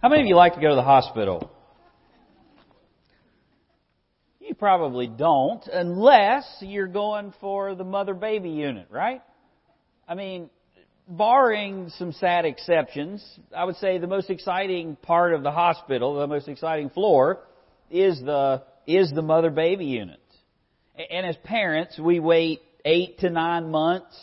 How many of you like to go to the hospital? You probably don't, unless you're going for the mother baby unit, right? I mean, barring some sad exceptions, I would say the most exciting part of the hospital, the most exciting floor, is the, is the mother baby unit. And as parents, we wait eight to nine months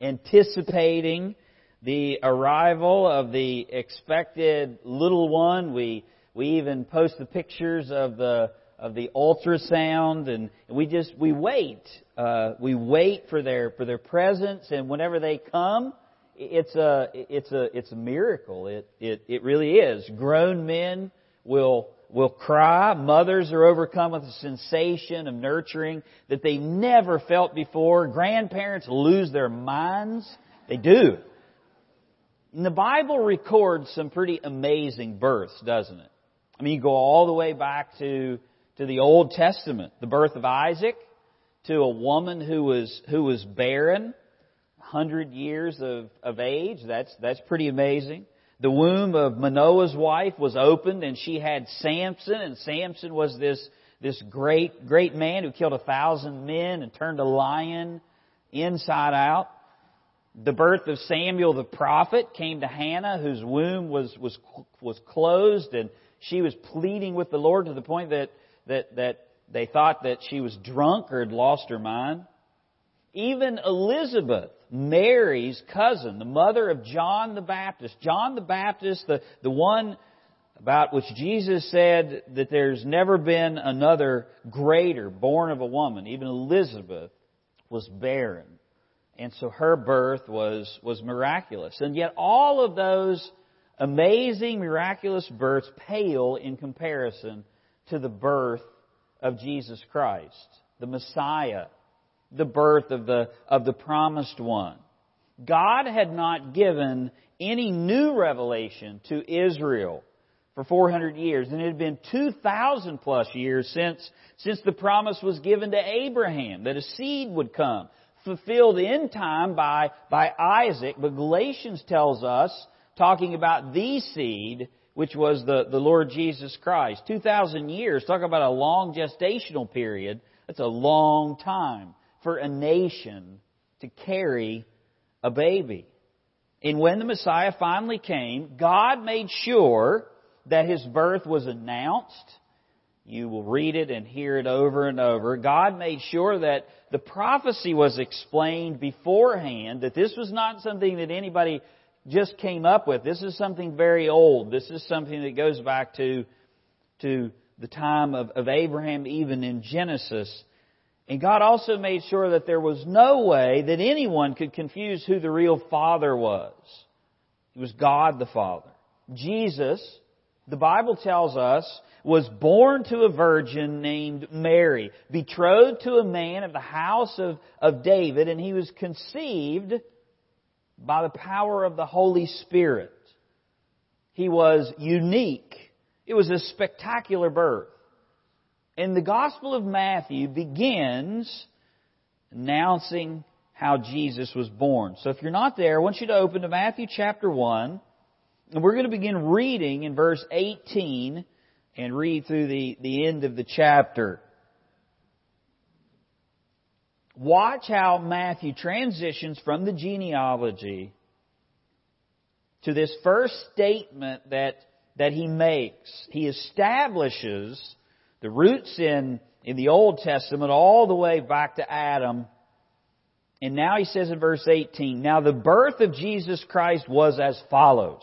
anticipating the arrival of the expected little one. We, we even post the pictures of the, of the ultrasound and we just, we wait. Uh, we wait for their, for their presence and whenever they come, it's a, it's a, it's a miracle. It, it, it really is. Grown men will, will cry. Mothers are overcome with a sensation of nurturing that they never felt before. Grandparents lose their minds. They do. And the Bible records some pretty amazing births, doesn't it? I mean, you go all the way back to, to the Old Testament, the birth of Isaac, to a woman who was, who was barren, 100 years of, of age. That's, that's pretty amazing. The womb of Manoah's wife was opened and she had Samson and Samson was this, this great, great man who killed a thousand men and turned a lion inside out. The birth of Samuel the prophet came to Hannah whose womb was, was, was closed and she was pleading with the Lord to the point that, that, that they thought that she was drunk or had lost her mind. Even Elizabeth, Mary's cousin, the mother of John the Baptist, John the Baptist, the, the one about which Jesus said that there's never been another greater born of a woman. Even Elizabeth was barren. And so her birth was, was miraculous. And yet all of those amazing, miraculous births pale in comparison to the birth of Jesus Christ, the Messiah, the birth of the, of the promised one. God had not given any new revelation to Israel for 400 years. And it had been 2,000 plus years since, since the promise was given to Abraham that a seed would come, fulfilled in time by, by Isaac. But Galatians tells us, talking about the seed, which was the, the Lord Jesus Christ. 2,000 years, talk about a long gestational period. That's a long time for a nation to carry a baby. And when the Messiah finally came, God made sure that his birth was announced. You will read it and hear it over and over. God made sure that the prophecy was explained beforehand, that this was not something that anybody just came up with. This is something very old. This is something that goes back to, to the time of, of Abraham, even in Genesis. And God also made sure that there was no way that anyone could confuse who the real Father was. It was God the Father. Jesus, the Bible tells us, was born to a virgin named Mary, betrothed to a man of the house of, of David, and he was conceived by the power of the Holy Spirit. He was unique. It was a spectacular birth. And the Gospel of Matthew begins announcing how Jesus was born. So if you're not there, I want you to open to Matthew chapter 1. And we're going to begin reading in verse 18 and read through the, the end of the chapter. Watch how Matthew transitions from the genealogy to this first statement that, that he makes. He establishes the roots in, in the Old Testament all the way back to Adam. And now he says in verse 18, Now the birth of Jesus Christ was as follows.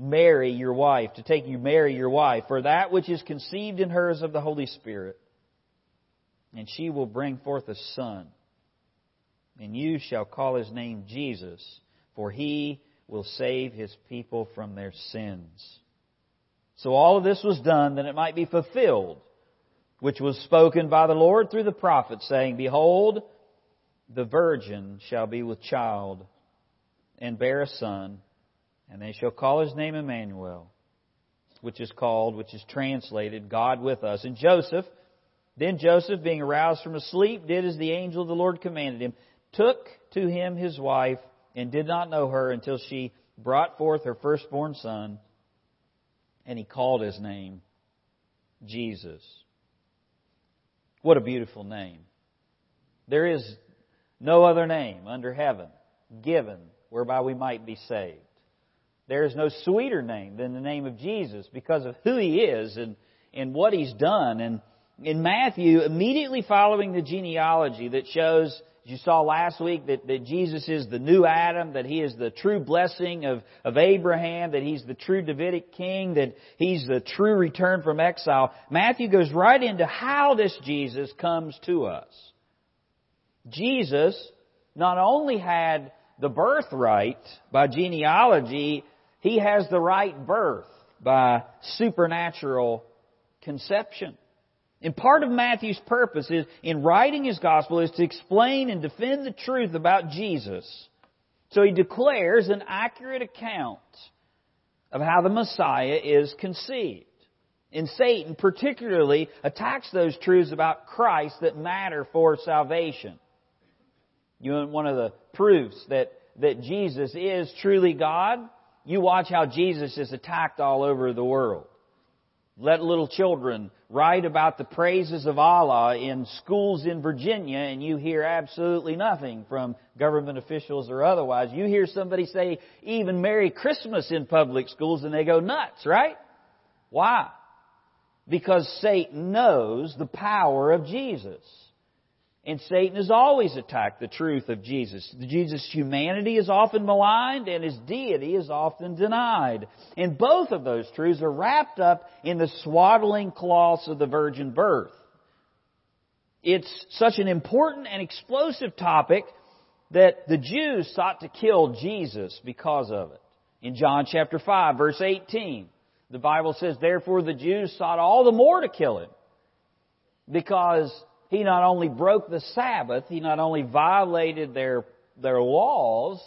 Mary your wife, to take you Mary your wife, for that which is conceived in her is of the Holy Spirit. And she will bring forth a son, and you shall call his name Jesus, for he will save his people from their sins. So all of this was done that it might be fulfilled, which was spoken by the Lord through the prophet, saying, Behold, the virgin shall be with child and bear a son, and they shall call his name Emmanuel, which is called, which is translated, God with us. And Joseph, then Joseph, being aroused from a sleep, did as the angel of the Lord commanded him, took to him his wife, and did not know her until she brought forth her firstborn son, and he called his name Jesus. What a beautiful name. There is no other name under heaven given whereby we might be saved. There is no sweeter name than the name of Jesus because of who he is and, and what he's done. And in Matthew, immediately following the genealogy that shows, as you saw last week, that, that Jesus is the new Adam, that he is the true blessing of, of Abraham, that he's the true Davidic king, that he's the true return from exile, Matthew goes right into how this Jesus comes to us. Jesus not only had the birthright by genealogy, he has the right birth by supernatural conception. And part of Matthew's purpose is, in writing his gospel, is to explain and defend the truth about Jesus. So he declares an accurate account of how the Messiah is conceived. And Satan particularly attacks those truths about Christ that matter for salvation. You want one of the proofs that, that Jesus is truly God? You watch how Jesus is attacked all over the world. Let little children write about the praises of Allah in schools in Virginia and you hear absolutely nothing from government officials or otherwise. You hear somebody say even Merry Christmas in public schools and they go nuts, right? Why? Because Satan knows the power of Jesus. And Satan has always attacked the truth of Jesus. Jesus' humanity is often maligned and his deity is often denied. And both of those truths are wrapped up in the swaddling cloths of the virgin birth. It's such an important and explosive topic that the Jews sought to kill Jesus because of it. In John chapter 5 verse 18, the Bible says, Therefore the Jews sought all the more to kill him because he not only broke the Sabbath, he not only violated their, their laws,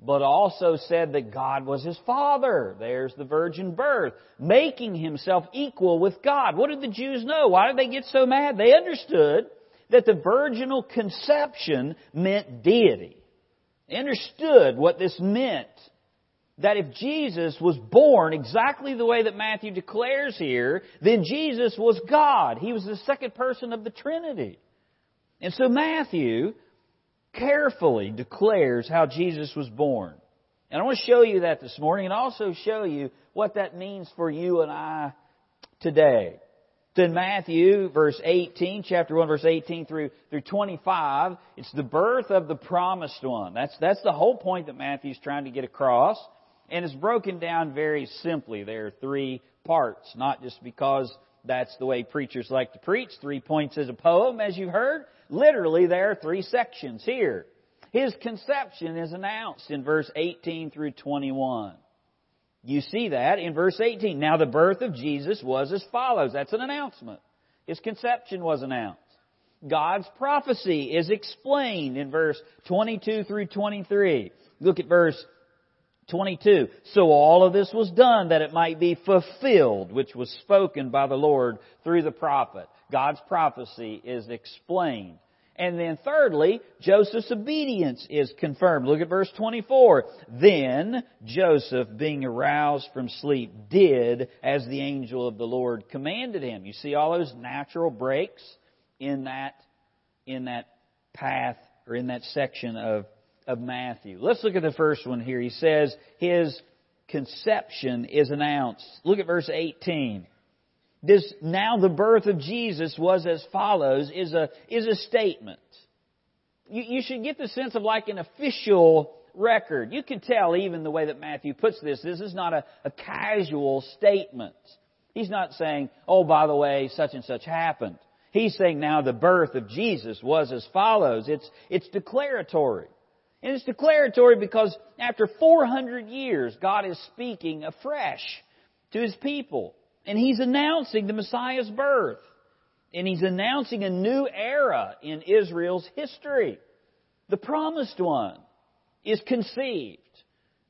but also said that God was his father. There's the virgin birth. Making himself equal with God. What did the Jews know? Why did they get so mad? They understood that the virginal conception meant deity. They understood what this meant that if Jesus was born exactly the way that Matthew declares here, then Jesus was God. He was the second person of the Trinity. And so Matthew carefully declares how Jesus was born. And I want to show you that this morning and also show you what that means for you and I today. In Matthew, verse 18, chapter 1, verse 18 through, through 25, it's the birth of the promised one. That's, that's the whole point that Matthew's trying to get across. And it's broken down very simply. There are three parts, not just because that's the way preachers like to preach. Three points as a poem, as you've heard. Literally, there are three sections here. His conception is announced in verse 18 through 21. You see that in verse 18. Now the birth of Jesus was as follows. That's an announcement. His conception was announced. God's prophecy is explained in verse 22 through 23. Look at verse 22. So all of this was done that it might be fulfilled, which was spoken by the Lord through the prophet. God's prophecy is explained. And then thirdly, Joseph's obedience is confirmed. Look at verse 24. Then Joseph, being aroused from sleep, did as the angel of the Lord commanded him. You see all those natural breaks in that, in that path or in that section of of Matthew. Let's look at the first one here. He says his conception is announced. Look at verse 18. This now the birth of Jesus was as follows is a is a statement. You, you should get the sense of like an official record. You can tell even the way that Matthew puts this. This is not a, a casual statement. He's not saying, oh, by the way, such and such happened. He's saying now the birth of Jesus was as follows. It's, it's declaratory. And it's declaratory because after 400 years, God is speaking afresh to his people. And he's announcing the Messiah's birth. And he's announcing a new era in Israel's history. The promised one is conceived.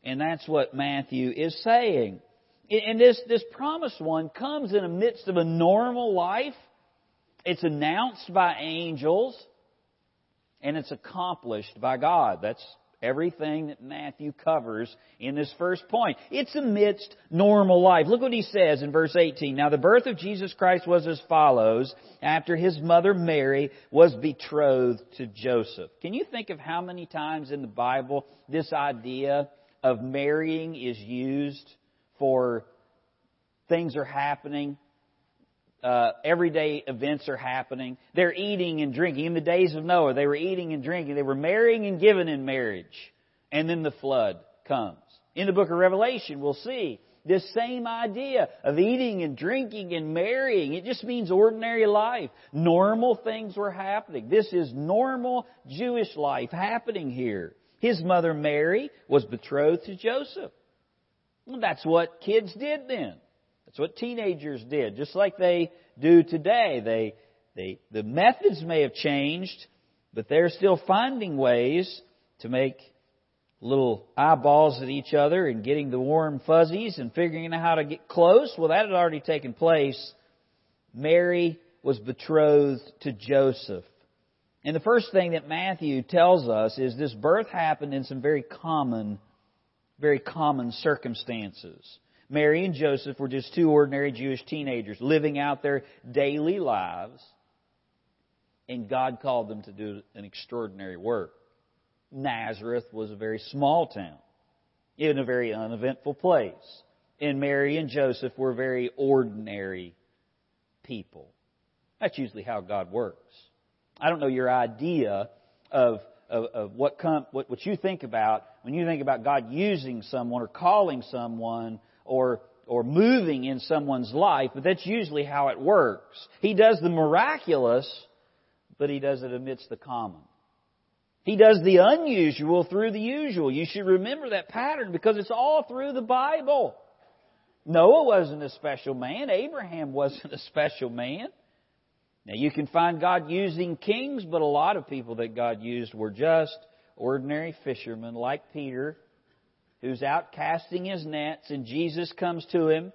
And that's what Matthew is saying. And this, this promised one comes in the midst of a normal life. It's announced by angels. And it's accomplished by God. That's everything that Matthew covers in this first point. It's amidst normal life. Look what he says in verse 18. Now the birth of Jesus Christ was as follows after his mother Mary was betrothed to Joseph. Can you think of how many times in the Bible this idea of marrying is used for things are happening uh, everyday events are happening. They're eating and drinking. In the days of Noah, they were eating and drinking. They were marrying and giving in marriage. And then the flood comes. In the book of Revelation, we'll see this same idea of eating and drinking and marrying. It just means ordinary life. Normal things were happening. This is normal Jewish life happening here. His mother Mary was betrothed to Joseph. Well, that's what kids did then. That's what teenagers did, just like they do today. They, they, the methods may have changed, but they're still finding ways to make little eyeballs at each other and getting the warm fuzzies and figuring out how to get close. Well, that had already taken place. Mary was betrothed to Joseph. And the first thing that Matthew tells us is this birth happened in some very common, very common circumstances. Mary and Joseph were just two ordinary Jewish teenagers living out their daily lives, and God called them to do an extraordinary work. Nazareth was a very small town, in a very uneventful place. And Mary and Joseph were very ordinary people. That's usually how God works. I don't know your idea of, of, of what, what, what you think about when you think about God using someone or calling someone or or moving in someone's life, but that's usually how it works. He does the miraculous, but he does it amidst the common. He does the unusual through the usual. You should remember that pattern because it's all through the Bible. Noah wasn't a special man. Abraham wasn't a special man. Now you can find God using kings, but a lot of people that God used were just ordinary fishermen like Peter who's out casting his nets, and Jesus comes to him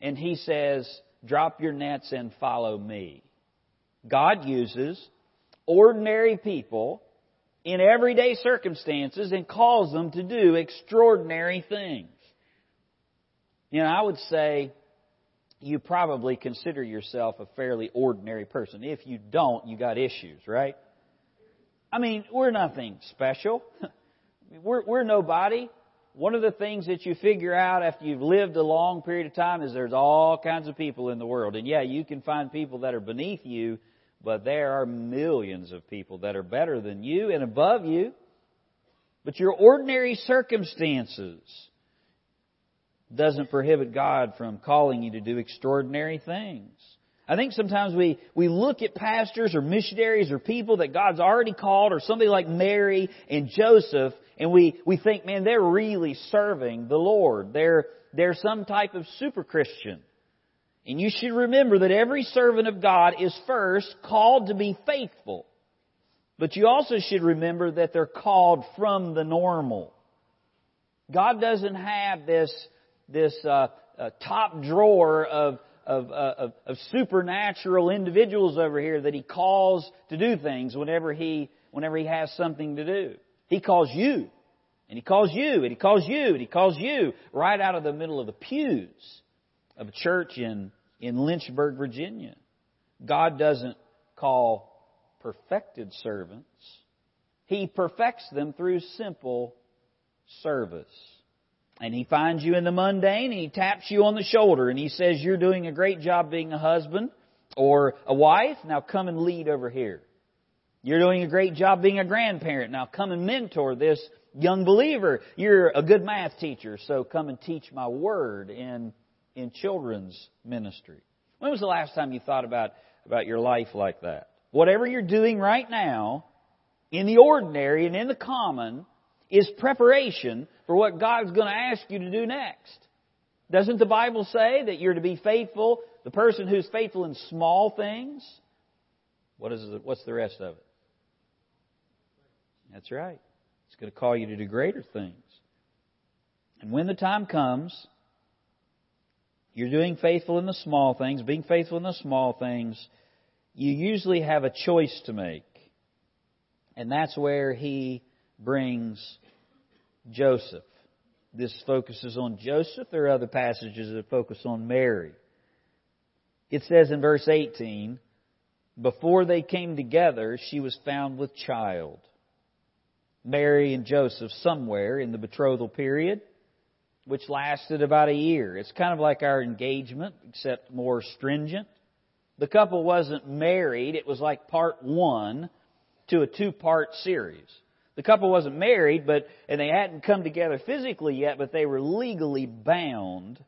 and he says, Drop your nets and follow me. God uses ordinary people in everyday circumstances and calls them to do extraordinary things. You know, I would say you probably consider yourself a fairly ordinary person. If you don't, you got issues, right? I mean, we're nothing special. we're, we're nobody one of the things that you figure out after you've lived a long period of time is there's all kinds of people in the world. And yeah, you can find people that are beneath you, but there are millions of people that are better than you and above you. But your ordinary circumstances doesn't prohibit God from calling you to do extraordinary things. I think sometimes we, we look at pastors or missionaries or people that God's already called or somebody like Mary and Joseph and we, we think, man, they're really serving the Lord. They're, they're some type of super Christian. And you should remember that every servant of God is first called to be faithful. But you also should remember that they're called from the normal. God doesn't have this, this uh, uh, top drawer of, of, uh, of, of supernatural individuals over here that He calls to do things whenever He, whenever He has something to do. He calls you. And He calls you, and He calls you, and He calls you right out of the middle of the pews of a church in, in Lynchburg, Virginia. God doesn't call perfected servants. He perfects them through simple service. And He finds you in the mundane and He taps you on the shoulder and He says, You're doing a great job being a husband or a wife. Now come and lead over here. You're doing a great job being a grandparent. Now come and mentor this young believer. You're a good math teacher, so come and teach my word in, in children's ministry. When was the last time you thought about, about your life like that? Whatever you're doing right now, in the ordinary and in the common, is preparation for what God's going to ask you to do next. Doesn't the Bible say that you're to be faithful, the person who's faithful in small things? What is it, what's the rest of it? That's right. It's going to call you to do greater things. And when the time comes, you're doing faithful in the small things, being faithful in the small things, you usually have a choice to make. And that's where he brings Joseph. This focuses on Joseph. There are other passages that focus on Mary. It says in verse 18, before they came together, she was found with child. Mary and Joseph somewhere in the betrothal period, which lasted about a year. It's kind of like our engagement, except more stringent. The couple wasn't married. It was like part one to a two-part series. The couple wasn't married, but, and they hadn't come together physically yet, but they were legally bound,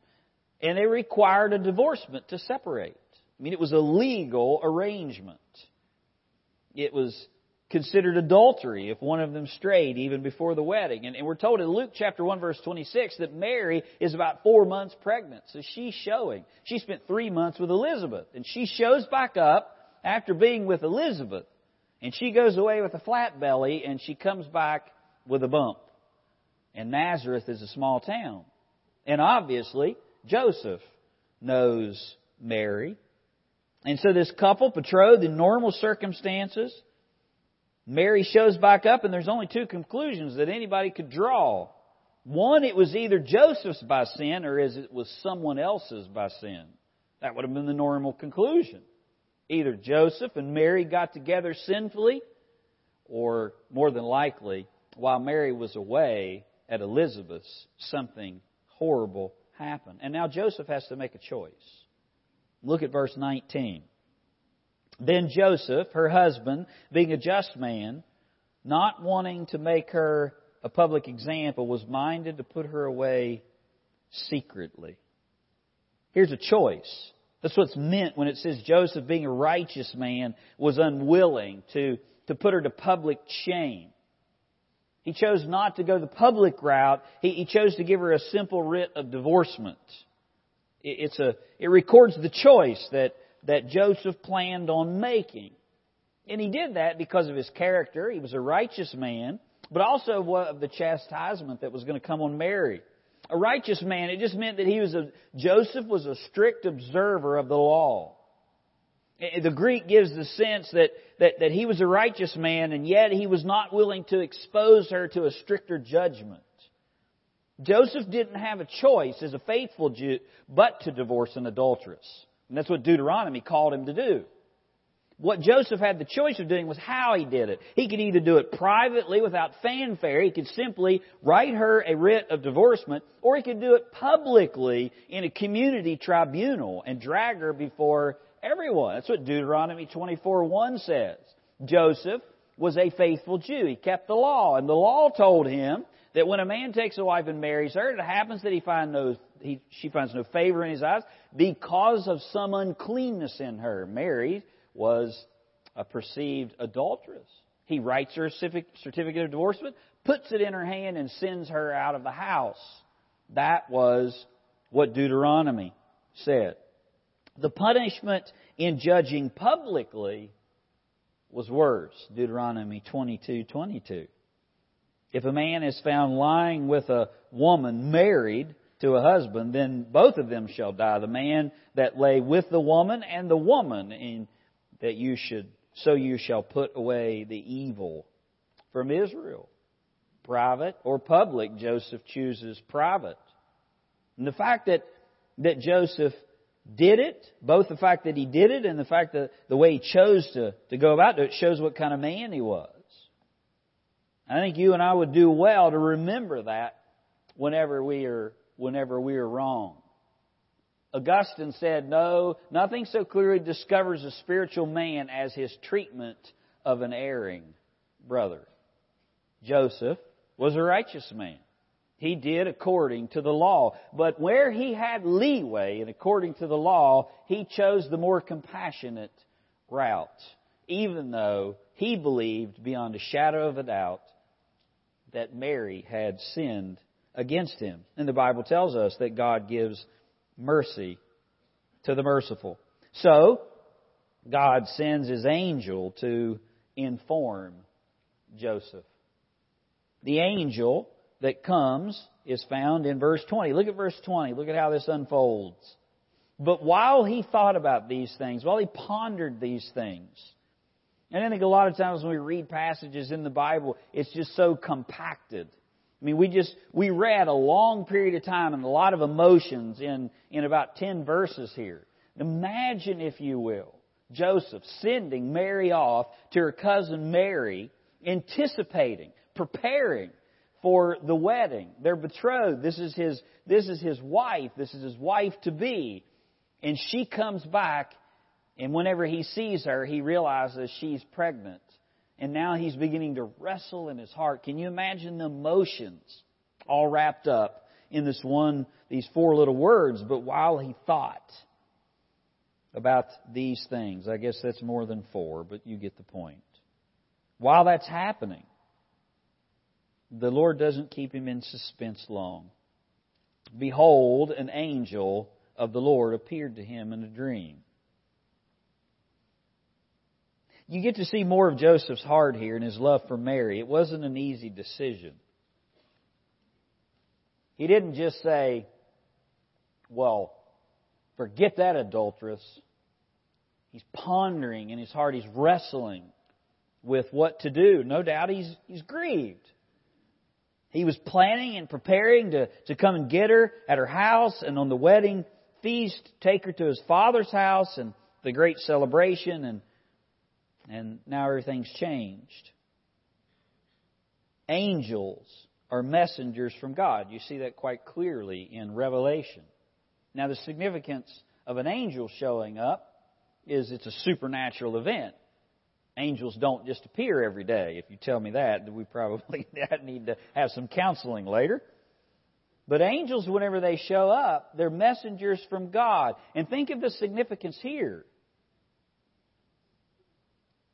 and they required a divorcement to separate. I mean, it was a legal arrangement. It was considered adultery if one of them strayed even before the wedding. And, and, we're told in Luke chapter 1 verse 26 that Mary is about four months pregnant. So she's showing. She spent three months with Elizabeth. And she shows back up after being with Elizabeth. And she goes away with a flat belly and she comes back with a bump. And Nazareth is a small town. And obviously, Joseph knows Mary. And so this couple, betrothed in normal circumstances, Mary shows back up, and there's only two conclusions that anybody could draw. One, it was either Joseph's by sin, or is it was someone else's by sin. That would have been the normal conclusion. Either Joseph and Mary got together sinfully, or more than likely, while Mary was away at Elizabeth's, something horrible happened. And now Joseph has to make a choice. Look at verse 19. Then Joseph, her husband, being a just man, not wanting to make her a public example, was minded to put her away secretly. Here's a choice. That's what's meant when it says Joseph, being a righteous man, was unwilling to, to put her to public shame. He chose not to go the public route. He, he chose to give her a simple writ of divorcement. It, it's a, it records the choice that that Joseph planned on making. And he did that because of his character. He was a righteous man, but also of the chastisement that was going to come on Mary. A righteous man, it just meant that he was a, Joseph was a strict observer of the law. Eh, eh, the Greek gives the sense that, that, that he was a righteous man and yet he was not willing to expose her to a stricter judgment. Joseph didn't have a choice as a faithful Jew but to divorce an adulteress. And that's what Deuteronomy called him to do. What Joseph had the choice of doing was how he did it. He could either do it privately without fanfare, he could simply write her a writ of divorcement, or he could do it publicly in a community tribunal and drag her before everyone. That's what Deuteronomy 24:1 says. Joseph was a faithful Jew. He kept the law, and the law told him that when a man takes a wife and marries her, it happens that he find no, he, she finds no favor in his eyes because of some uncleanness in her. Mary was a perceived adulteress. He writes her certificate of divorcement, puts it in her hand, and sends her out of the house. That was what Deuteronomy said. The punishment in judging publicly was worse. Deuteronomy 22:22. If a man is found lying with a woman married to a husband, then both of them shall die. The man that lay with the woman and the woman, in that you should, so you shall put away the evil from Israel. Private or public, Joseph chooses private. And the fact that, that Joseph did it, both the fact that he did it and the fact that the way he chose to, to go about it, shows what kind of man he was. I think you and I would do well to remember that whenever we are, whenever we are wrong. Augustine said, no, nothing so clearly discovers a spiritual man as his treatment of an erring brother. Joseph was a righteous man. He did according to the law. But where he had leeway and according to the law, he chose the more compassionate route, even though he believed beyond a shadow of a doubt that Mary had sinned against him. And the Bible tells us that God gives mercy to the merciful. So, God sends his angel to inform Joseph. The angel that comes is found in verse 20. Look at verse 20. Look at how this unfolds. But while he thought about these things, while he pondered these things, and I think a lot of times when we read passages in the Bible, it's just so compacted. I mean, we just, we read a long period of time and a lot of emotions in, in about 10 verses here. Imagine, if you will, Joseph sending Mary off to her cousin Mary, anticipating, preparing for the wedding. They're betrothed. This is his, this is his wife. This is his wife to be. And she comes back, and whenever he sees her, he realizes she's pregnant. And now he's beginning to wrestle in his heart. Can you imagine the emotions all wrapped up in this one, these four little words? But while he thought about these things, I guess that's more than four, but you get the point. While that's happening, the Lord doesn't keep him in suspense long. Behold, an angel of the Lord appeared to him in a dream. You get to see more of Joseph's heart here and his love for Mary. It wasn't an easy decision. He didn't just say, well, forget that adulteress. He's pondering in his heart, he's wrestling with what to do. No doubt he's, he's grieved. He was planning and preparing to, to come and get her at her house and on the wedding feast, take her to his father's house and the great celebration and, and now everything's changed. Angels are messengers from God. You see that quite clearly in Revelation. Now the significance of an angel showing up is it's a supernatural event angels don't just appear every day. If you tell me that, we probably need to have some counseling later. But angels, whenever they show up, they're messengers from God. And think of the significance here.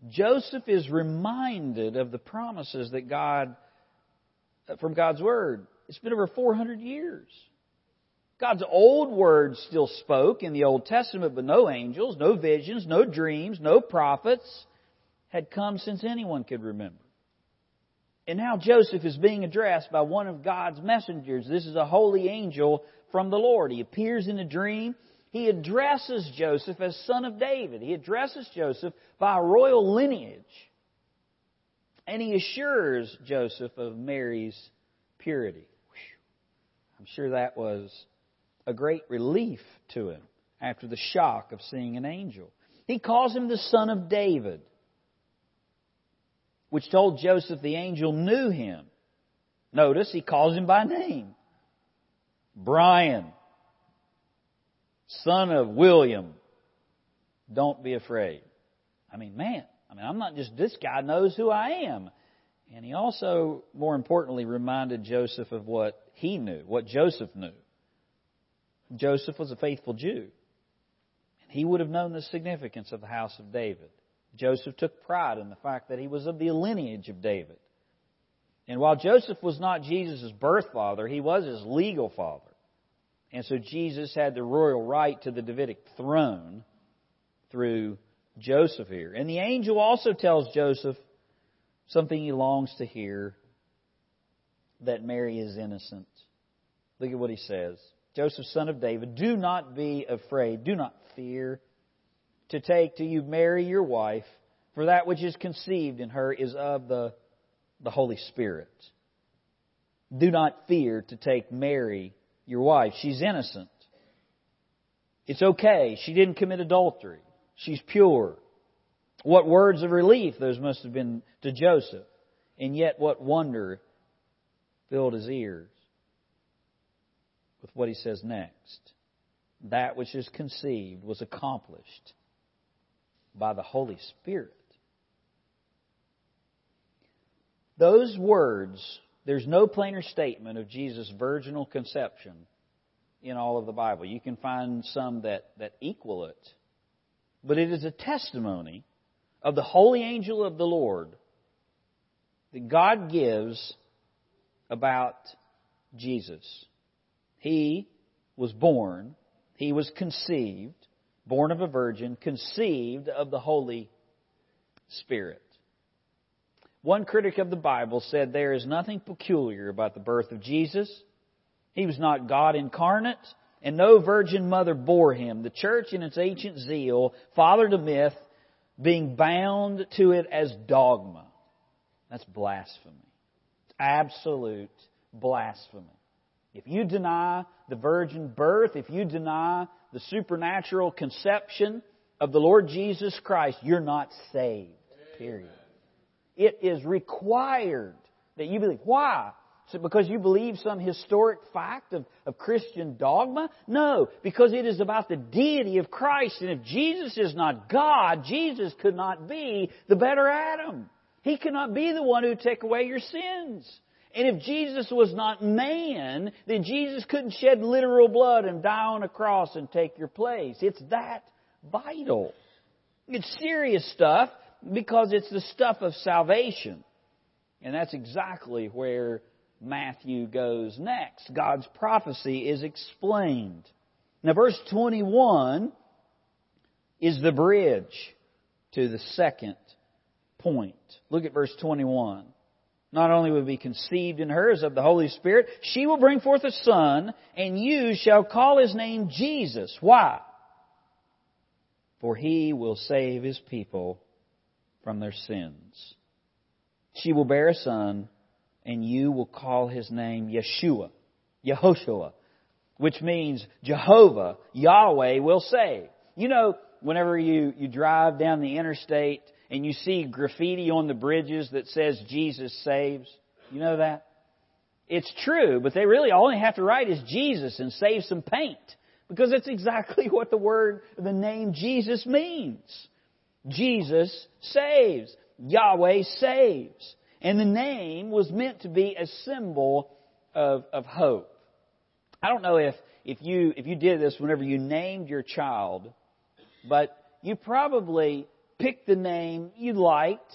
Joseph is reminded of the promises that God, from God's Word. It's been over 400 years. God's old word still spoke in the Old Testament, but no angels, no visions, no dreams, no prophets had come since anyone could remember. And now Joseph is being addressed by one of God's messengers. This is a holy angel from the Lord. He appears in a dream. He addresses Joseph as son of David. He addresses Joseph by royal lineage. And he assures Joseph of Mary's purity. I'm sure that was a great relief to him after the shock of seeing an angel. He calls him the son of David which told Joseph the angel knew him. Notice he calls him by name. Brian, son of William, don't be afraid. I mean, man, I mean, I'm not just, this guy knows who I am. And he also, more importantly, reminded Joseph of what he knew, what Joseph knew. Joseph was a faithful Jew. And he would have known the significance of the house of David. Joseph took pride in the fact that he was of the lineage of David. And while Joseph was not Jesus' birth father, he was his legal father. And so Jesus had the royal right to the Davidic throne through Joseph here. And the angel also tells Joseph something he longs to hear that Mary is innocent. Look at what he says. Joseph, son of David, do not be afraid, do not fear to take to you Mary, your wife, for that which is conceived in her is of the, the Holy Spirit. Do not fear to take Mary, your wife. She's innocent. It's okay. She didn't commit adultery. She's pure. What words of relief those must have been to Joseph. And yet, what wonder filled his ears with what he says next. That which is conceived was accomplished by the Holy Spirit. Those words, there's no plainer statement of Jesus' virginal conception in all of the Bible. You can find some that, that equal it. But it is a testimony of the holy angel of the Lord that God gives about Jesus. He was born, he was conceived, born of a virgin, conceived of the Holy Spirit. One critic of the Bible said there is nothing peculiar about the birth of Jesus. He was not God incarnate, and no virgin mother bore him. The church, in its ancient zeal, fathered a myth, being bound to it as dogma. That's blasphemy. It's Absolute blasphemy. If you deny the virgin birth, if you deny the supernatural conception of the Lord Jesus Christ, you're not saved. Period. It is required that you believe. Why? Because you believe some historic fact of, of Christian dogma? No, because it is about the deity of Christ. And if Jesus is not God, Jesus could not be the better Adam. He cannot be the one who take away your sins. And if Jesus was not man, then Jesus couldn't shed literal blood and die on a cross and take your place. It's that vital. It's serious stuff because it's the stuff of salvation. And that's exactly where Matthew goes next. God's prophecy is explained. Now, verse 21 is the bridge to the second point. Look at verse 21. Not only will be conceived in her as of the Holy Spirit, she will bring forth a son, and you shall call his name Jesus. Why? For he will save his people from their sins. She will bear a son, and you will call his name Yeshua, Yehoshua, which means Jehovah, Yahweh will save. You know, whenever you, you drive down the interstate and you see graffiti on the bridges that says Jesus saves. You know that? It's true, but they really only have to write is Jesus and save some paint. Because that's exactly what the word, the name Jesus means. Jesus saves. Yahweh saves. And the name was meant to be a symbol of, of hope. I don't know if, if you, if you did this whenever you named your child, but you probably picked the name you liked.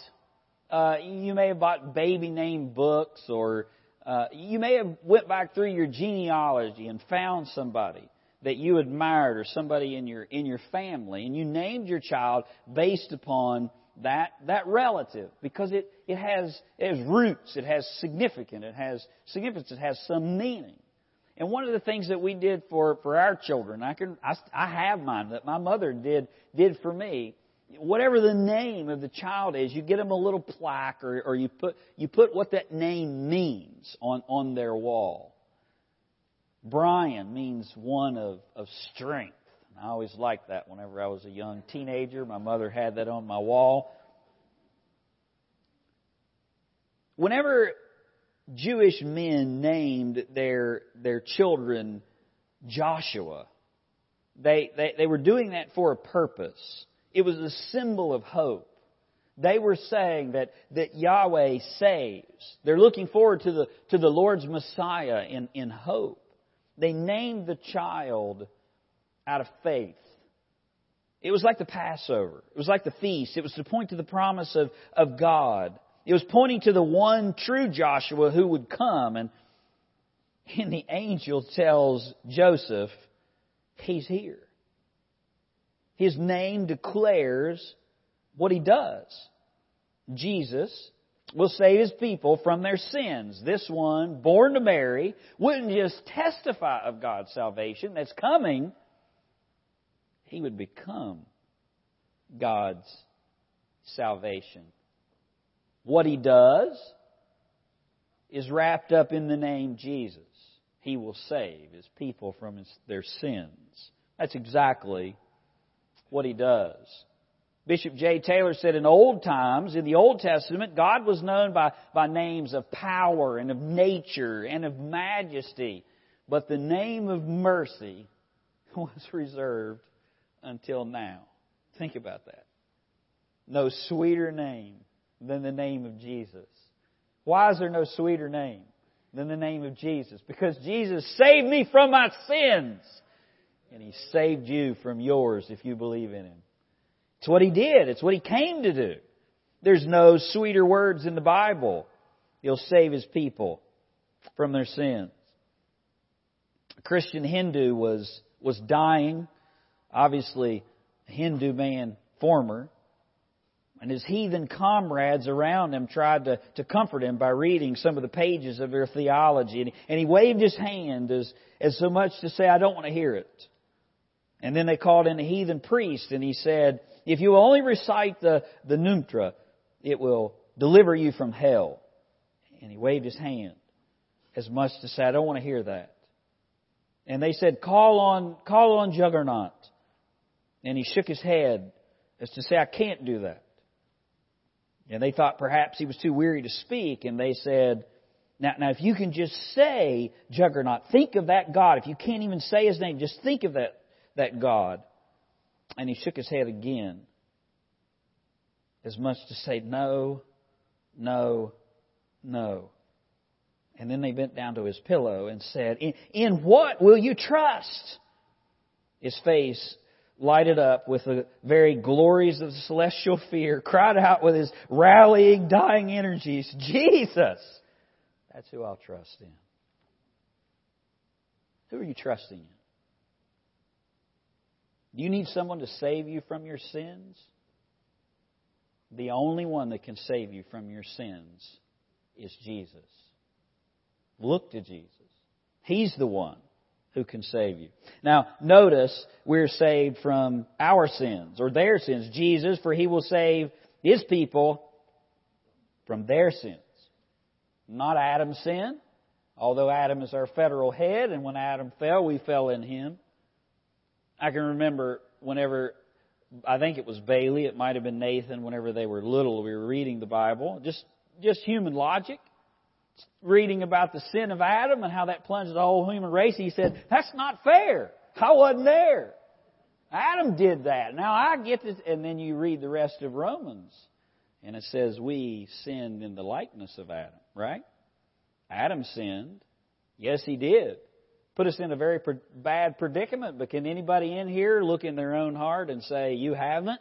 Uh, you may have bought baby name books, or uh, you may have went back through your genealogy and found somebody that you admired or somebody in your in your family, and you named your child based upon that that relative because it it has it has roots, it has significance, it has significance, it has some meaning. And one of the things that we did for for our children, I can I, I have mine that my mother did did for me whatever the name of the child is, you get them a little plaque or, or you put you put what that name means on, on their wall. Brian means one of, of strength. I always liked that whenever I was a young teenager. My mother had that on my wall. Whenever Jewish men named their their children Joshua, they, they, they were doing that for a purpose. It was a symbol of hope. They were saying that, that Yahweh saves. They're looking forward to the, to the Lord's Messiah in, in hope. They named the child out of faith. It was like the Passover. It was like the feast. It was to point to the promise of, of God. It was pointing to the one true Joshua who would come. And, and the angel tells Joseph, He's here. His name declares what he does. Jesus will save his people from their sins. This one, born to Mary, wouldn't just testify of God's salvation that's coming, he would become God's salvation. What he does is wrapped up in the name Jesus. He will save his people from his, their sins. That's exactly what he does. Bishop J. Taylor said in old times, in the Old Testament, God was known by, by names of power and of nature and of majesty, but the name of mercy was reserved until now. Think about that. No sweeter name than the name of Jesus. Why is there no sweeter name than the name of Jesus? Because Jesus saved me from my sins. And He saved you from yours if you believe in Him. It's what He did. It's what He came to do. There's no sweeter words in the Bible. He'll save His people from their sins. A Christian Hindu was, was dying, obviously a Hindu man former, and his heathen comrades around him tried to, to comfort him by reading some of the pages of their theology. And, and he waved his hand as, as so much to say, I don't want to hear it. And then they called in a heathen priest and he said, if you only recite the, the Numtra, it will deliver you from hell. And he waved his hand as much to say, I don't want to hear that. And they said, call on, call on Juggernaut. And he shook his head as to say, I can't do that. And they thought perhaps he was too weary to speak, and they said, now, now if you can just say Juggernaut, think of that God. If you can't even say his name, just think of that, that God. And he shook his head again, as much to say, no, no, no. And then they bent down to his pillow and said, In, in what will you trust? His face lighted up with the very glories of celestial fear, cried out with his rallying, dying energies, Jesus! That's who I'll trust in. Who are you trusting in? Do you need someone to save you from your sins? The only one that can save you from your sins is Jesus. Look to Jesus. He's the one who can save you. Now, notice we're saved from our sins or their sins. Jesus, for he will save his people from their sins. Not Adam's sin, although Adam is our federal head, and when Adam fell, we fell in him. I can remember whenever, I think it was Bailey, it might have been Nathan, whenever they were little, we were reading the Bible. Just, just human logic reading about the sin of Adam and how that plunged the whole human race, he said, that's not fair. I wasn't there. Adam did that. Now I get this. And then you read the rest of Romans, and it says we sinned in the likeness of Adam, right? Adam sinned. Yes, he did. Put us in a very bad predicament, but can anybody in here look in their own heart and say, you haven't?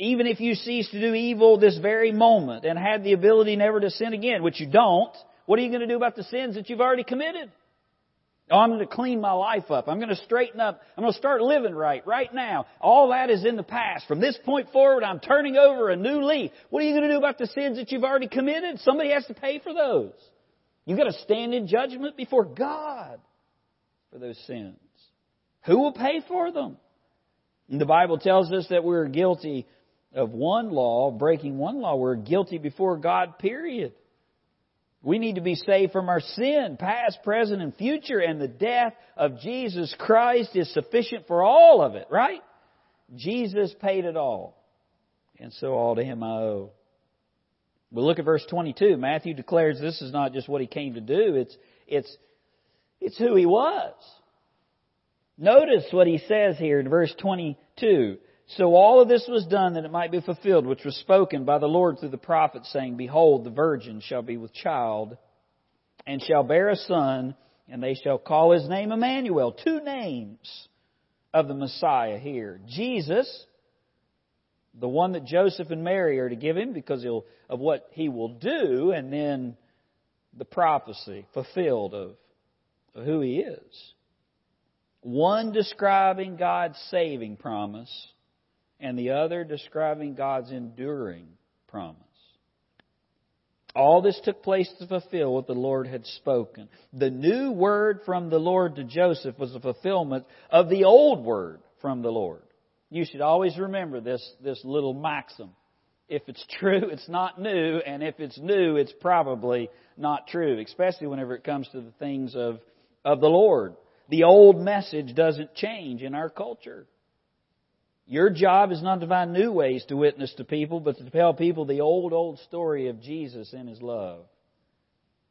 even if you cease to do evil this very moment and had the ability never to sin again, which you don't, what are you going to do about the sins that you've already committed? Oh, I'm going to clean my life up. I'm going to straighten up. I'm going to start living right, right now. All that is in the past. From this point forward, I'm turning over a new leaf. What are you going to do about the sins that you've already committed? Somebody has to pay for those. You've got to stand in judgment before God for those sins. Who will pay for them? And the Bible tells us that we're guilty of one law, breaking one law, we're guilty before God, period. We need to be saved from our sin, past, present, and future, and the death of Jesus Christ is sufficient for all of it, right? Jesus paid it all. And so all to Him I owe. But look at verse 22. Matthew declares this is not just what He came to do, it's, it's, it's who He was. Notice what He says here in verse 22. So all of this was done that it might be fulfilled, which was spoken by the Lord through the prophet, saying, Behold, the virgin shall be with child, and shall bear a son, and they shall call his name Emmanuel. Two names of the Messiah here. Jesus, the one that Joseph and Mary are to give him because of what he will do, and then the prophecy fulfilled of, of who he is. One describing God's saving promise and the other describing God's enduring promise. All this took place to fulfill what the Lord had spoken. The new word from the Lord to Joseph was a fulfillment of the old word from the Lord. You should always remember this, this little maxim. If it's true, it's not new, and if it's new, it's probably not true, especially whenever it comes to the things of, of the Lord. The old message doesn't change in our culture. Your job is not to find new ways to witness to people, but to tell people the old, old story of Jesus and His love.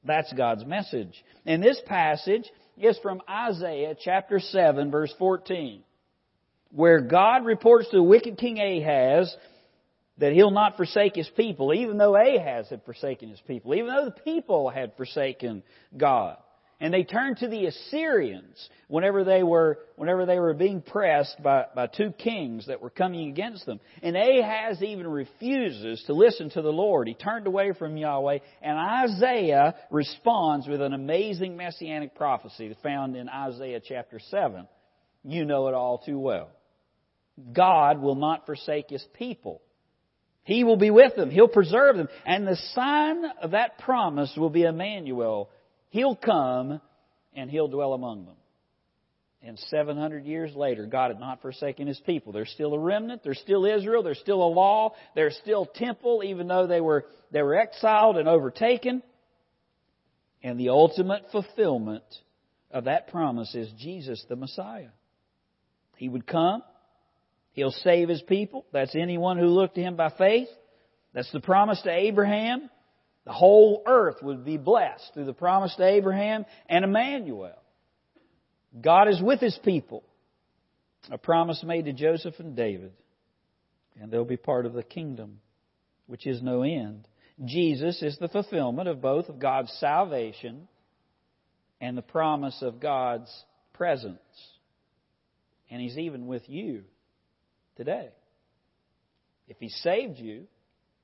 That's God's message. And this passage is from Isaiah chapter 7 verse 14, where God reports to the wicked king Ahaz that he'll not forsake his people, even though Ahaz had forsaken his people, even though the people had forsaken God. And they turned to the Assyrians whenever they were, whenever they were being pressed by, by two kings that were coming against them. And Ahaz even refuses to listen to the Lord. He turned away from Yahweh. And Isaiah responds with an amazing messianic prophecy found in Isaiah chapter 7. You know it all too well. God will not forsake His people. He will be with them. He'll preserve them. And the sign of that promise will be Emmanuel. He'll come and He'll dwell among them. And 700 years later, God had not forsaken His people. There's still a remnant. There's still Israel. There's still a law. There's still temple, even though they were, they were exiled and overtaken. And the ultimate fulfillment of that promise is Jesus the Messiah. He would come. He'll save His people. That's anyone who looked to Him by faith. That's the promise to Abraham. The whole earth would be blessed through the promise to Abraham and Emmanuel. God is with His people. A promise made to Joseph and David. And they'll be part of the kingdom, which is no end. Jesus is the fulfillment of both of God's salvation and the promise of God's presence. And He's even with you today. If He saved you,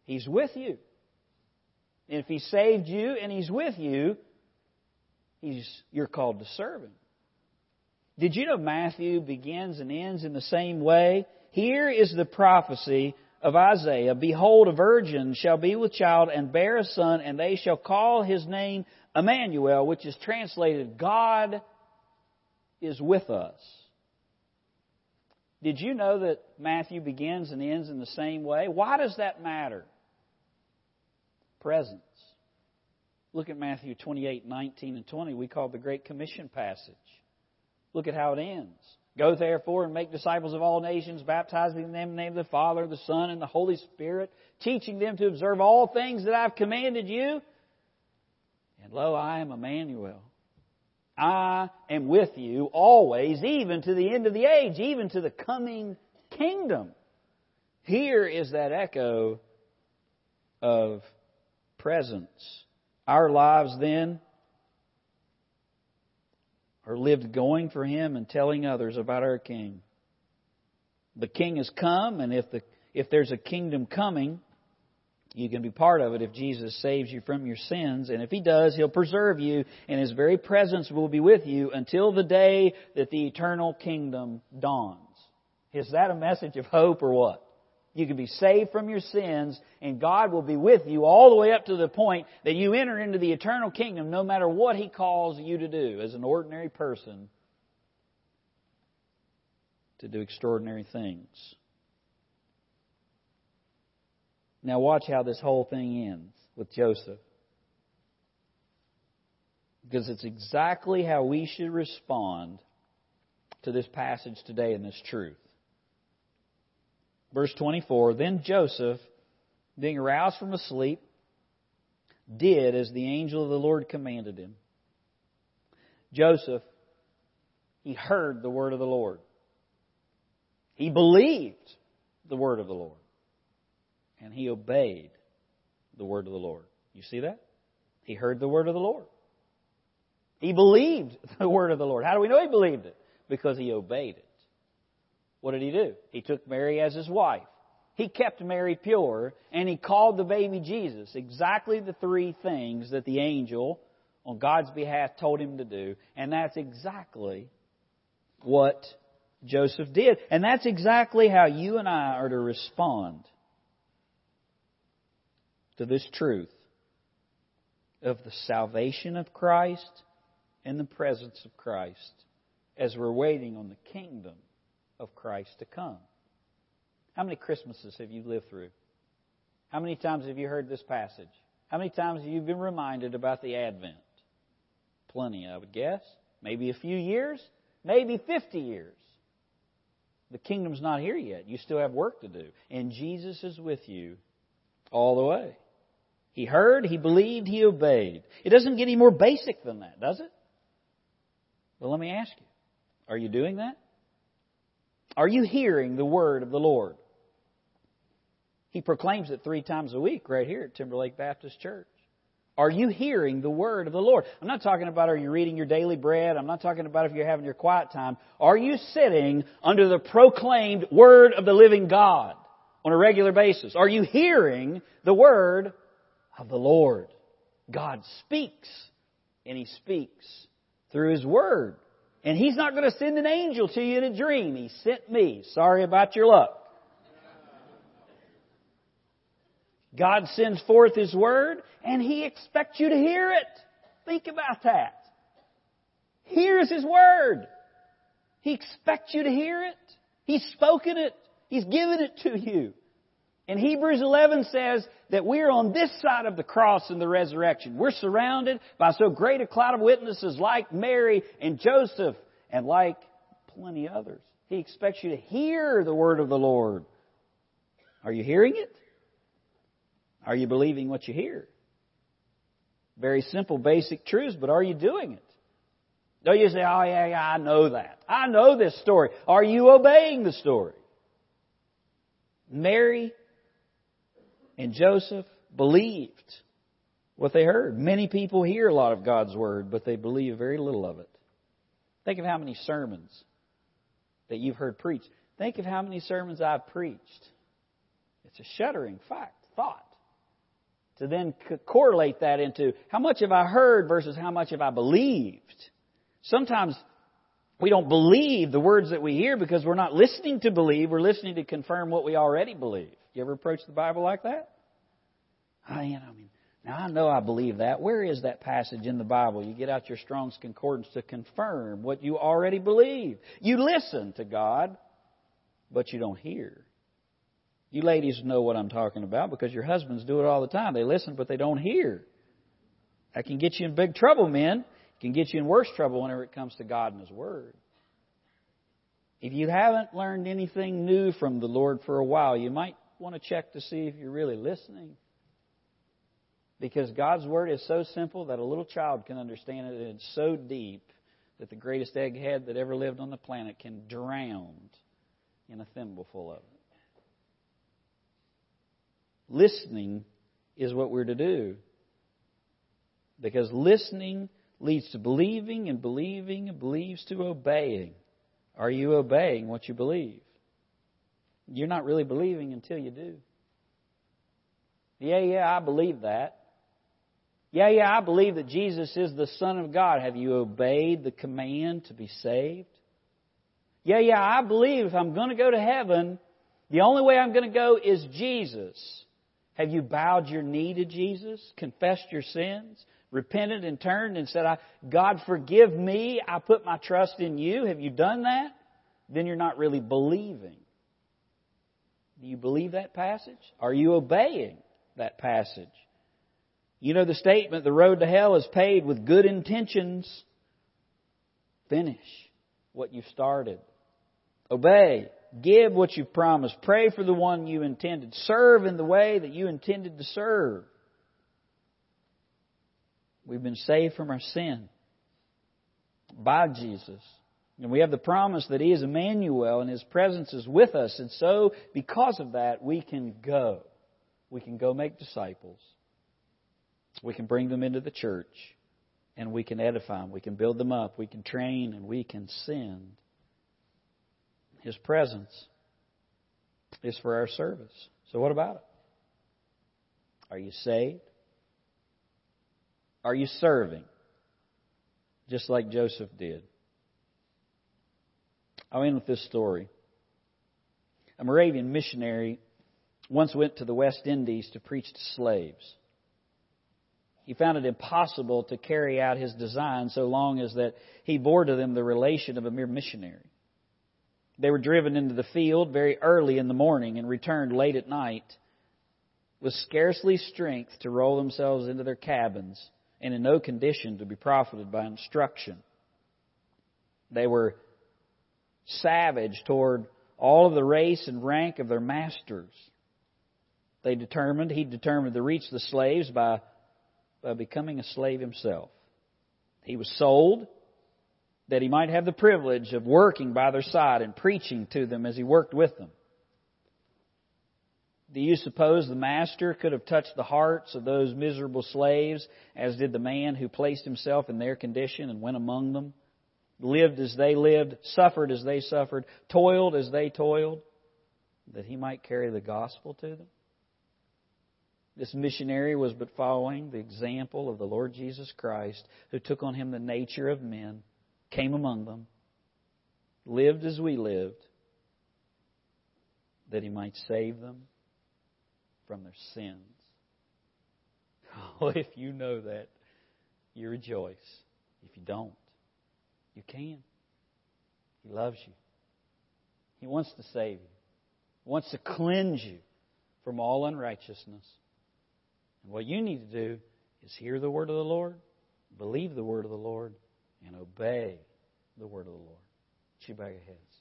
He's with you. And if He saved you and He's with you, He's, you're called to serve Him. Did you know Matthew begins and ends in the same way? Here is the prophecy of Isaiah Behold, a virgin shall be with child and bear a son, and they shall call his name Emmanuel, which is translated God is with us. Did you know that Matthew begins and ends in the same way? Why does that matter? Presence. Look at Matthew 28, 19, and 20. We call the Great Commission passage. Look at how it ends. Go therefore and make disciples of all nations, baptizing them in the name of the Father, the Son, and the Holy Spirit, teaching them to observe all things that I've commanded you. And lo, I am Emmanuel. I am with you always, even to the end of the age, even to the coming kingdom. Here is that echo of presence. Our lives then are lived going for Him and telling others about our King. The King has come, and if, the, if there's a kingdom coming, you can be part of it if Jesus saves you from your sins. And if He does, He'll preserve you, and His very presence will be with you until the day that the eternal kingdom dawns. Is that a message of hope or what? You can be saved from your sins, and God will be with you all the way up to the point that you enter into the eternal kingdom no matter what He calls you to do as an ordinary person to do extraordinary things. Now, watch how this whole thing ends with Joseph. Because it's exactly how we should respond to this passage today and this truth. Verse 24 Then Joseph, being aroused from asleep, did as the angel of the Lord commanded him. Joseph, he heard the word of the Lord. He believed the word of the Lord. And he obeyed the word of the Lord. You see that? He heard the word of the Lord. He believed the word of the Lord. How do we know he believed it? Because he obeyed it. What did he do? He took Mary as his wife. He kept Mary pure, and he called the baby Jesus. Exactly the three things that the angel on God's behalf told him to do. And that's exactly what Joseph did. And that's exactly how you and I are to respond to this truth of the salvation of Christ and the presence of Christ as we're waiting on the kingdom of Christ to come. How many Christmases have you lived through? How many times have you heard this passage? How many times have you been reminded about the Advent? Plenty, I would guess. Maybe a few years, maybe 50 years. The kingdom's not here yet. You still have work to do. And Jesus is with you all the way. He heard, he believed, he obeyed. It doesn't get any more basic than that, does it? Well, let me ask you are you doing that? Are you hearing the word of the Lord? He proclaims it three times a week right here at Timberlake Baptist Church. Are you hearing the word of the Lord? I'm not talking about are you reading your daily bread. I'm not talking about if you're having your quiet time. Are you sitting under the proclaimed word of the living God on a regular basis? Are you hearing the word of the Lord? God speaks, and He speaks through His word. And He's not going to send an angel to you in a dream. He sent me. Sorry about your luck. God sends forth His Word, and He expects you to hear it. Think about that. Here's His Word. He expects you to hear it. He's spoken it. He's given it to you. And Hebrews 11 says that we're on this side of the cross and the resurrection. We're surrounded by so great a cloud of witnesses like Mary and Joseph and like plenty others. He expects you to hear the word of the Lord. Are you hearing it? Are you believing what you hear? Very simple, basic truths, but are you doing it? Don't you say, oh yeah, yeah, I know that. I know this story. Are you obeying the story? Mary and Joseph believed what they heard. Many people hear a lot of God's Word, but they believe very little of it. Think of how many sermons that you've heard preached. Think of how many sermons I've preached. It's a shuddering fact, thought to then correlate that into how much have I heard versus how much have I believed. Sometimes we don't believe the words that we hear because we're not listening to believe, we're listening to confirm what we already believe. You ever approach the Bible like that? I, you know, I mean, now I know I believe that. Where is that passage in the Bible? You get out your Strong's Concordance to confirm what you already believe. You listen to God, but you don't hear. You ladies know what I'm talking about because your husbands do it all the time. They listen, but they don't hear. That can get you in big trouble, men. It can get you in worse trouble whenever it comes to God and His Word. If you haven't learned anything new from the Lord for a while, you might want to check to see if you're really listening. Because God's Word is so simple that a little child can understand it, and it's so deep that the greatest egghead that ever lived on the planet can drown in a thimbleful of it. Listening is what we're to do. Because listening leads to believing, and believing believes to obeying. Are you obeying what you believe? You're not really believing until you do. Yeah, yeah, I believe that. Yeah, yeah, I believe that Jesus is the Son of God. Have you obeyed the command to be saved? Yeah, yeah, I believe if I'm going to go to heaven, the only way I'm going to go is Jesus. Have you bowed your knee to Jesus, confessed your sins, repented and turned and said, God, forgive me. I put my trust in you. Have you done that? Then you're not really believing. Do you believe that passage? Are you obeying that passage? You know the statement, the road to hell is paved with good intentions. Finish what you started. Obey. Give what you've promised. Pray for the one you intended. Serve in the way that you intended to serve. We've been saved from our sin by Jesus. And we have the promise that He is Emmanuel and His presence is with us. And so, because of that, we can go. We can go make disciples. We can bring them into the church. And we can edify them. We can build them up. We can train and we can send. His presence is for our service. So, what about it? Are you saved? Are you serving? Just like Joseph did. I'll end with this story. A Moravian missionary once went to the West Indies to preach to slaves. He found it impossible to carry out his design so long as that he bore to them the relation of a mere missionary. They were driven into the field very early in the morning and returned late at night with scarcely strength to roll themselves into their cabins and in no condition to be profited by instruction. They were savage toward all of the race and rank of their masters. They determined, he determined to reach the slaves by, by becoming a slave himself. He was sold that he might have the privilege of working by their side and preaching to them as he worked with them. Do you suppose the master could have touched the hearts of those miserable slaves as did the man who placed himself in their condition and went among them, lived as they lived, suffered as they suffered, toiled as they toiled, that he might carry the gospel to them? This missionary was but following the example of the Lord Jesus Christ, who took on him the nature of men, came among them, lived as we lived, that he might save them from their sins. Oh, if you know that, you rejoice. If you don't, you can. He loves you. He wants to save you. He wants to cleanse you from all unrighteousness. And what you need to do is hear the word of the Lord, believe the word of the Lord, and obey the word of the Lord. Would you bow your heads?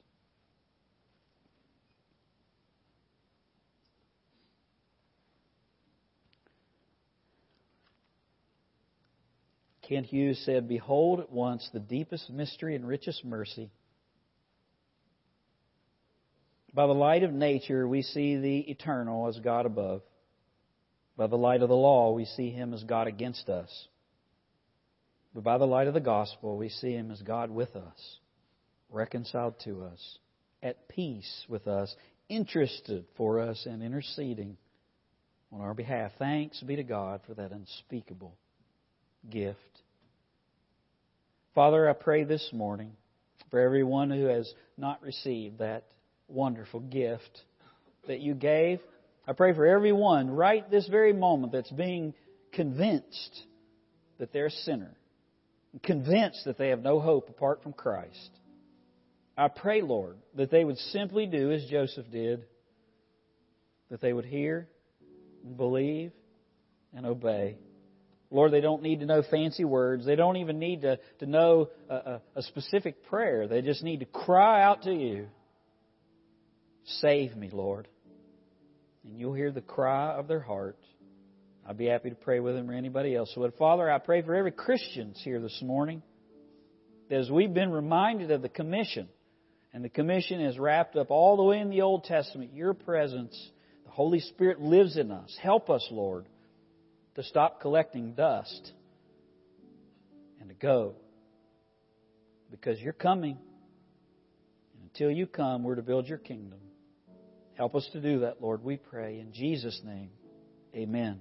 Kent Hughes said, Behold at once the deepest mystery and richest mercy. By the light of nature, we see the eternal as God above. By the light of the law, we see him as God against us. But by the light of the gospel, we see him as God with us, reconciled to us, at peace with us, interested for us, and interceding on our behalf. Thanks be to God for that unspeakable gift. Father, I pray this morning for everyone who has not received that wonderful gift that you gave. I pray for everyone right this very moment that's being convinced that they're a sinner, convinced that they have no hope apart from Christ. I pray, Lord, that they would simply do as Joseph did, that they would hear, believe, and obey. Lord, they don't need to know fancy words. They don't even need to, to know a, a, a specific prayer. They just need to cry out to you, Save me, Lord and you'll hear the cry of their heart. I'd be happy to pray with them or anybody else would. Father, I pray for every Christian here this morning that as we've been reminded of the commission, and the commission is wrapped up all the way in the Old Testament, your presence, the Holy Spirit lives in us. Help us, Lord, to stop collecting dust and to go because you're coming. And until you come, we're to build your kingdom. Help us to do that, Lord, we pray. In Jesus' name, amen.